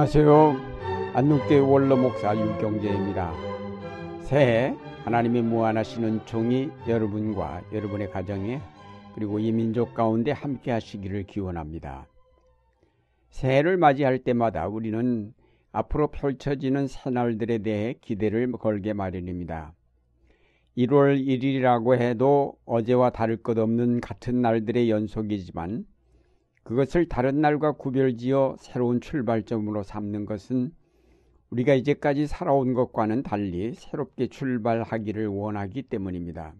안녕하세요. 안동교회 원로 목사 유경재입니다. 새해 하나님의 무한하시는 종이 여러분과 여러분의 가정에 그리고 이 민족 가운데 함께 하시기를 기원합니다. 새해를 맞이할 때마다 우리는 앞으로 펼쳐지는 새날들에 대해 기대를 걸게 마련입니다. 1월 1일이라고 해도 어제와 다를 것 없는 같은 날들의 연속이지만 그것을 다른 날과 구별지어 새로운 출발점으로 삼는 것은 우리가 이제까지 살아온 것과는 달리 새롭게 출발하기를 원하기 때문입니다.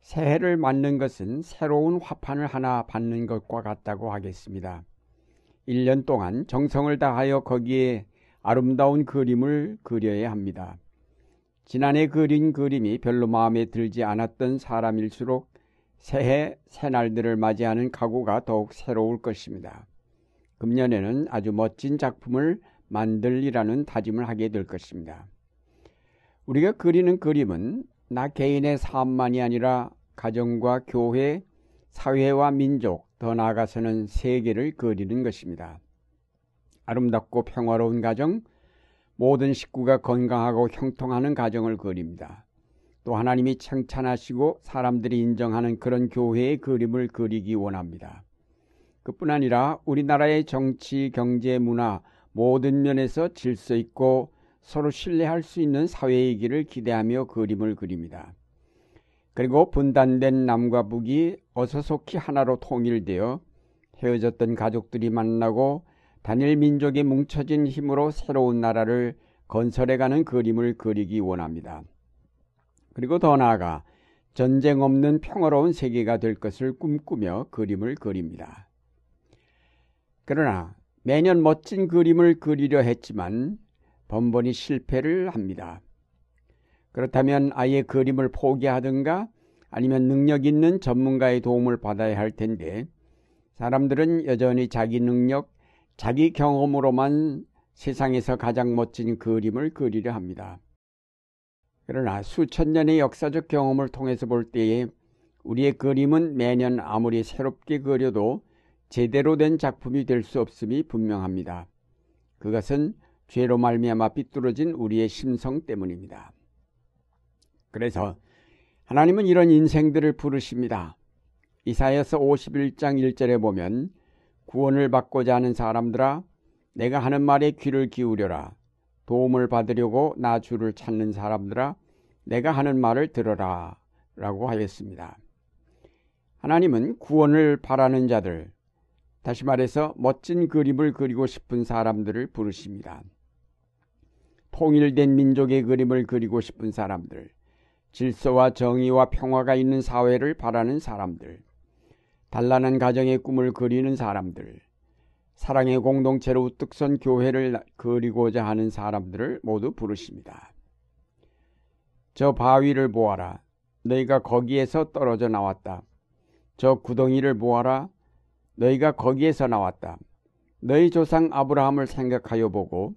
새해를 맞는 것은 새로운 화판을 하나 받는 것과 같다고 하겠습니다. 1년 동안 정성을 다하여 거기에 아름다운 그림을 그려야 합니다. 지난해 그린 그림이 별로 마음에 들지 않았던 사람일수록 새해 새날들을 맞이하는 각오가 더욱 새로울 것입니다. 금년에는 아주 멋진 작품을 만들리라는 다짐을 하게 될 것입니다. 우리가 그리는 그림은 나 개인의 삶만이 아니라 가정과 교회, 사회와 민족, 더 나아가서는 세계를 그리는 것입니다. 아름답고 평화로운 가정, 모든 식구가 건강하고 형통하는 가정을 그립니다. 또 하나님이 칭찬하시고 사람들이 인정하는 그런 교회의 그림을 그리기 원합니다. 그뿐 아니라 우리나라의 정치, 경제, 문화 모든 면에서 질서 있고 서로 신뢰할 수 있는 사회이기를 기대하며 그림을 그립니다. 그리고 분단된 남과 북이 어서 속히 하나로 통일되어 헤어졌던 가족들이 만나고 단일 민족이 뭉쳐진 힘으로 새로운 나라를 건설해가는 그림을 그리기 원합니다. 그리고 더 나아가 전쟁 없는 평화로운 세계가 될 것을 꿈꾸며 그림을 그립니다. 그러나 매년 멋진 그림을 그리려 했지만 번번이 실패를 합니다. 그렇다면 아예 그림을 포기하든가 아니면 능력 있는 전문가의 도움을 받아야 할 텐데 사람들은 여전히 자기 능력, 자기 경험으로만 세상에서 가장 멋진 그림을 그리려 합니다. 그러나 수천 년의 역사적 경험을 통해서 볼 때에 우리의 그림은 매년 아무리 새롭게 그려도 제대로 된 작품이 될 수 없음이 분명합니다. 그것은 죄로 말미암아 삐뚤어진 우리의 심성 때문입니다. 그래서 하나님은 이런 인생들을 부르십니다. 이사야서 51장 1절에 보면 구원을 받고자 하는 사람들아 내가 하는 말에 귀를 기울여라. 도움을 받으려고 나 주를 찾는 사람들아 내가 하는 말을 들어라 라고 하였습니다. 하나님은 구원을 바라는 자들, 다시 말해서 멋진 그림을 그리고 싶은 사람들을 부르십니다. 통일된 민족의 그림을 그리고 싶은 사람들, 질서와 정의와 평화가 있는 사회를 바라는 사람들, 단란한 가정의 꿈을 그리는 사람들, 사랑의 공동체로 우뚝 선 교회를 그리고자 하는 사람들을 모두 부르십니다. 저 바위를 보아라. 너희가 거기에서 떨어져 나왔다. 저 구덩이를 보아라. 너희가 거기에서 나왔다. 너희 조상 아브라함을 생각하여 보고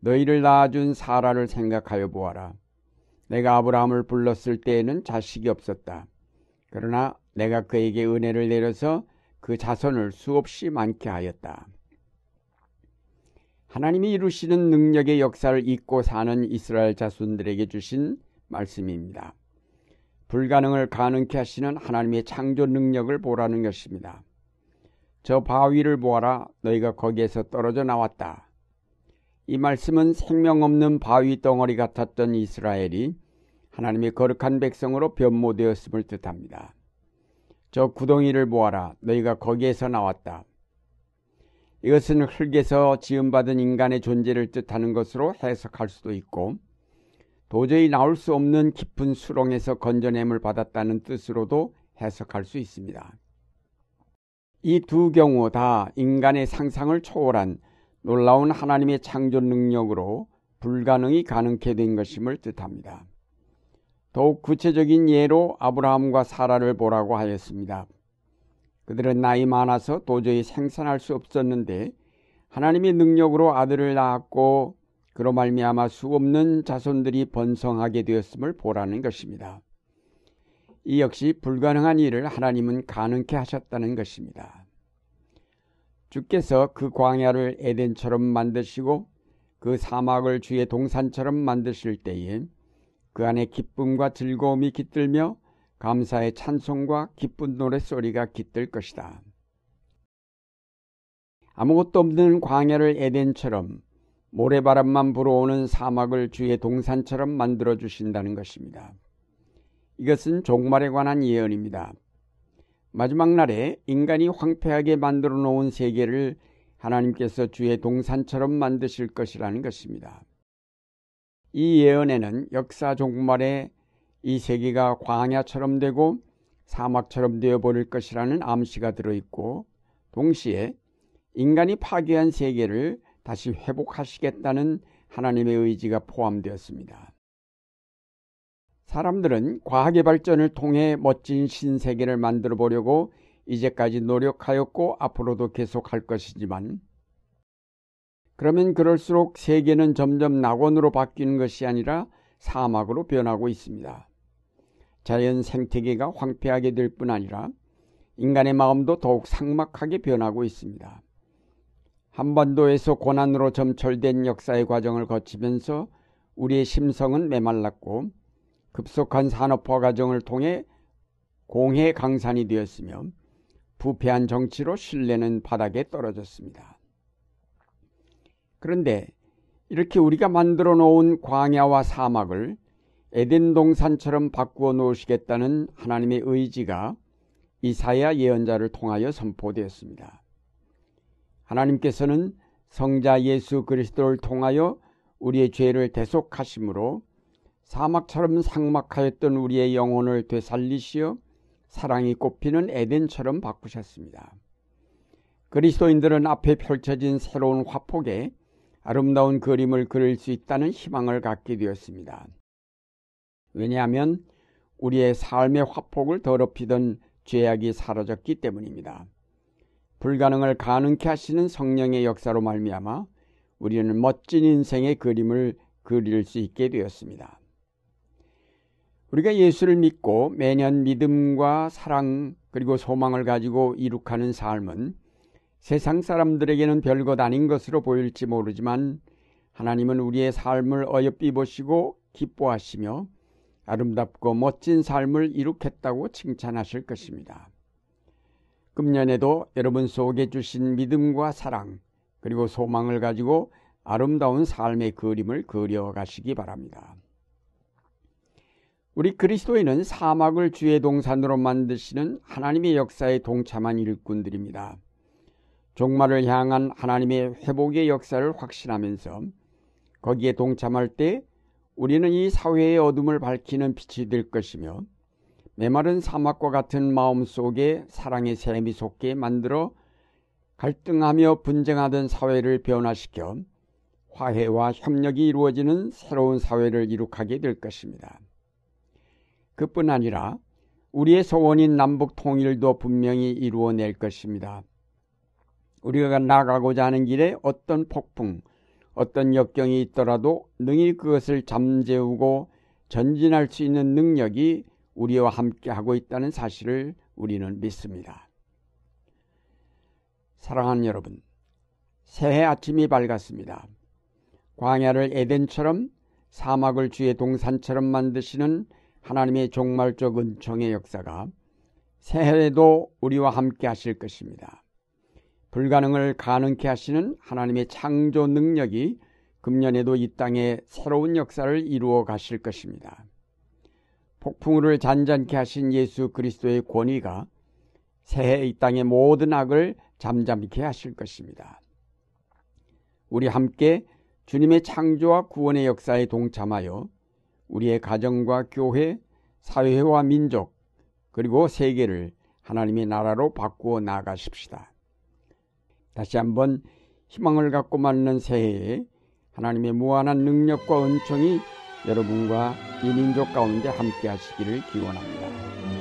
너희를 낳아준 사라를 생각하여 보아라. 내가 아브라함을 불렀을 때에는 자식이 없었다. 그러나 내가 그에게 은혜를 내려서 그 자손을 수없이 많게 하였다. 하나님이 이루시는 능력의 역사를 잊고 사는 이스라엘 자손들에게 주신 말씀입니다. 불가능을 가능케 하시는 하나님의 창조 능력을 보라는 것입니다. 저 바위를 보아라 너희가 거기에서 떨어져 나왔다. 이 말씀은 생명 없는 바위 덩어리 같았던 이스라엘이 하나님의 거룩한 백성으로 변모되었음을 뜻합니다. 저 구덩이를 보아라 너희가 거기에서 나왔다. 이것은 흙에서 지음받은 인간의 존재를 뜻하는 것으로 해석할 수도 있고 도저히 나올 수 없는 깊은 수렁에서 건져냄을 받았다는 뜻으로도 해석할 수 있습니다. 이 두 경우 다 인간의 상상을 초월한 놀라운 하나님의 창조 능력으로 불가능이 가능케 된 것임을 뜻합니다. 더욱 구체적인 예로 아브라함과 사라를 보라고 하였습니다. 그들은 나이 많아서 도저히 생산할 수 없었는데 하나님의 능력으로 아들을 낳았고 그로 말미암아 수 없는 자손들이 번성하게 되었음을 보라는 것입니다. 이 역시 불가능한 일을 하나님은 가능케 하셨다는 것입니다. 주께서 그 광야를 에덴처럼 만드시고 그 사막을 주의 동산처럼 만드실 때에 그 안에 기쁨과 즐거움이 깃들며 감사의 찬송과 기쁜 노랫소리가 깃들 것이다. 아무것도 없는 광야를 에덴처럼 모래바람만 불어오는 사막을 주의 동산처럼 만들어 주신다는 것입니다. 이것은 종말에 관한 예언입니다. 마지막 날에 인간이 황폐하게 만들어 놓은 세계를 하나님께서 주의 동산처럼 만드실 것이라는 것입니다. 이 예언에는 역사 종말에 이 세계가 광야처럼 되고 사막처럼 되어 버릴 것이라는 암시가 들어있고 동시에 인간이 파괴한 세계를 다시 회복하시겠다는 하나님의 의지가 포함되었습니다. 사람들은 과학의 발전을 통해 멋진 신세계를 만들어 보려고 이제까지 노력하였고 앞으로도 계속할 것이지만 그러면 그럴수록 세계는 점점 낙원으로 바뀌는 것이 아니라 사막으로 변하고 있습니다. 자연 생태계가 황폐하게 될 뿐 아니라 인간의 마음도 더욱 삭막하게 변하고 있습니다. 한반도에서 고난으로 점철된 역사의 과정을 거치면서 우리의 심성은 메말랐고 급속한 산업화 과정을 통해 공해 강산이 되었으며 부패한 정치로 신뢰는 바닥에 떨어졌습니다. 그런데 이렇게 우리가 만들어 놓은 광야와 사막을 에덴 동산처럼 바꾸어 놓으시겠다는 하나님의 의지가 이사야 예언자를 통하여 선포되었습니다. 하나님께서는 성자 예수 그리스도를 통하여 우리의 죄를 대속하심으로 사막처럼 상막하였던 우리의 영혼을 되살리시어 사랑이 꽃피는 에덴처럼 바꾸셨습니다. 그리스도인들은 앞에 펼쳐진 새로운 화폭에 아름다운 그림을 그릴 수 있다는 희망을 갖게 되었습니다. 왜냐하면 우리의 삶의 화폭을 더럽히던 죄악이 사라졌기 때문입니다. 불가능을 가능케 하시는 성령의 역사로 말미암아 우리는 멋진 인생의 그림을 그릴 수 있게 되었습니다. 우리가 예수를 믿고 매년 믿음과 사랑 그리고 소망을 가지고 이룩하는 삶은 세상 사람들에게는 별것 아닌 것으로 보일지 모르지만 하나님은 우리의 삶을 어여삐 보시고 기뻐하시며 아름답고 멋진 삶을 이룩했다고 칭찬하실 것입니다. 금년에도 여러분 속에 주신 믿음과 사랑 그리고 소망을 가지고 아름다운 삶의 그림을 그려 가시기 바랍니다. 우리 그리스도인은 사막을 주의 동산으로 만드시는 하나님의 역사에 동참한 일꾼들입니다. 종말을 향한 하나님의 회복의 역사를 확신하면서 거기에 동참할 때 우리는 이 사회의 어둠을 밝히는 빛이 될 것이며 메마른 사막과 같은 마음 속에 사랑의 샘이 솟게 만들어 갈등하며 분쟁하던 사회를 변화시켜 화해와 협력이 이루어지는 새로운 사회를 이룩하게 될 것입니다. 그뿐 아니라 우리의 소원인 남북 통일도 분명히 이루어낼 것입니다. 우리가 나가고자 하는 길에 어떤 폭풍, 어떤 역경이 있더라도 능히 그것을 잠재우고 전진할 수 있는 능력이 우리와 함께 하고 있다는 사실을 우리는 믿습니다. 사랑하는 여러분, 새해 아침이 밝았습니다. 광야를 에덴처럼 사막을 주의 동산처럼 만드시는 하나님의 종말적 은총의 역사가 새해에도 우리와 함께 하실 것입니다. 불가능을 가능케 하시는 하나님의 창조 능력이 금년에도 이 땅에 새로운 역사를 이루어 가실 것입니다. 폭풍우를 잔잔케 하신 예수 그리스도의 권위가 새해 이 땅의 모든 악을 잠잠케 하실 것입니다. 우리 함께 주님의 창조와 구원의 역사에 동참하여 우리의 가정과 교회, 사회와 민족, 그리고 세계를 하나님의 나라로 바꾸어 나가십시다. 다시 한번 희망을 갖고 맞는 새해에 하나님의 무한한 능력과 은총이 여러분과 이 민족 가운데 함께 하시기를 기원합니다.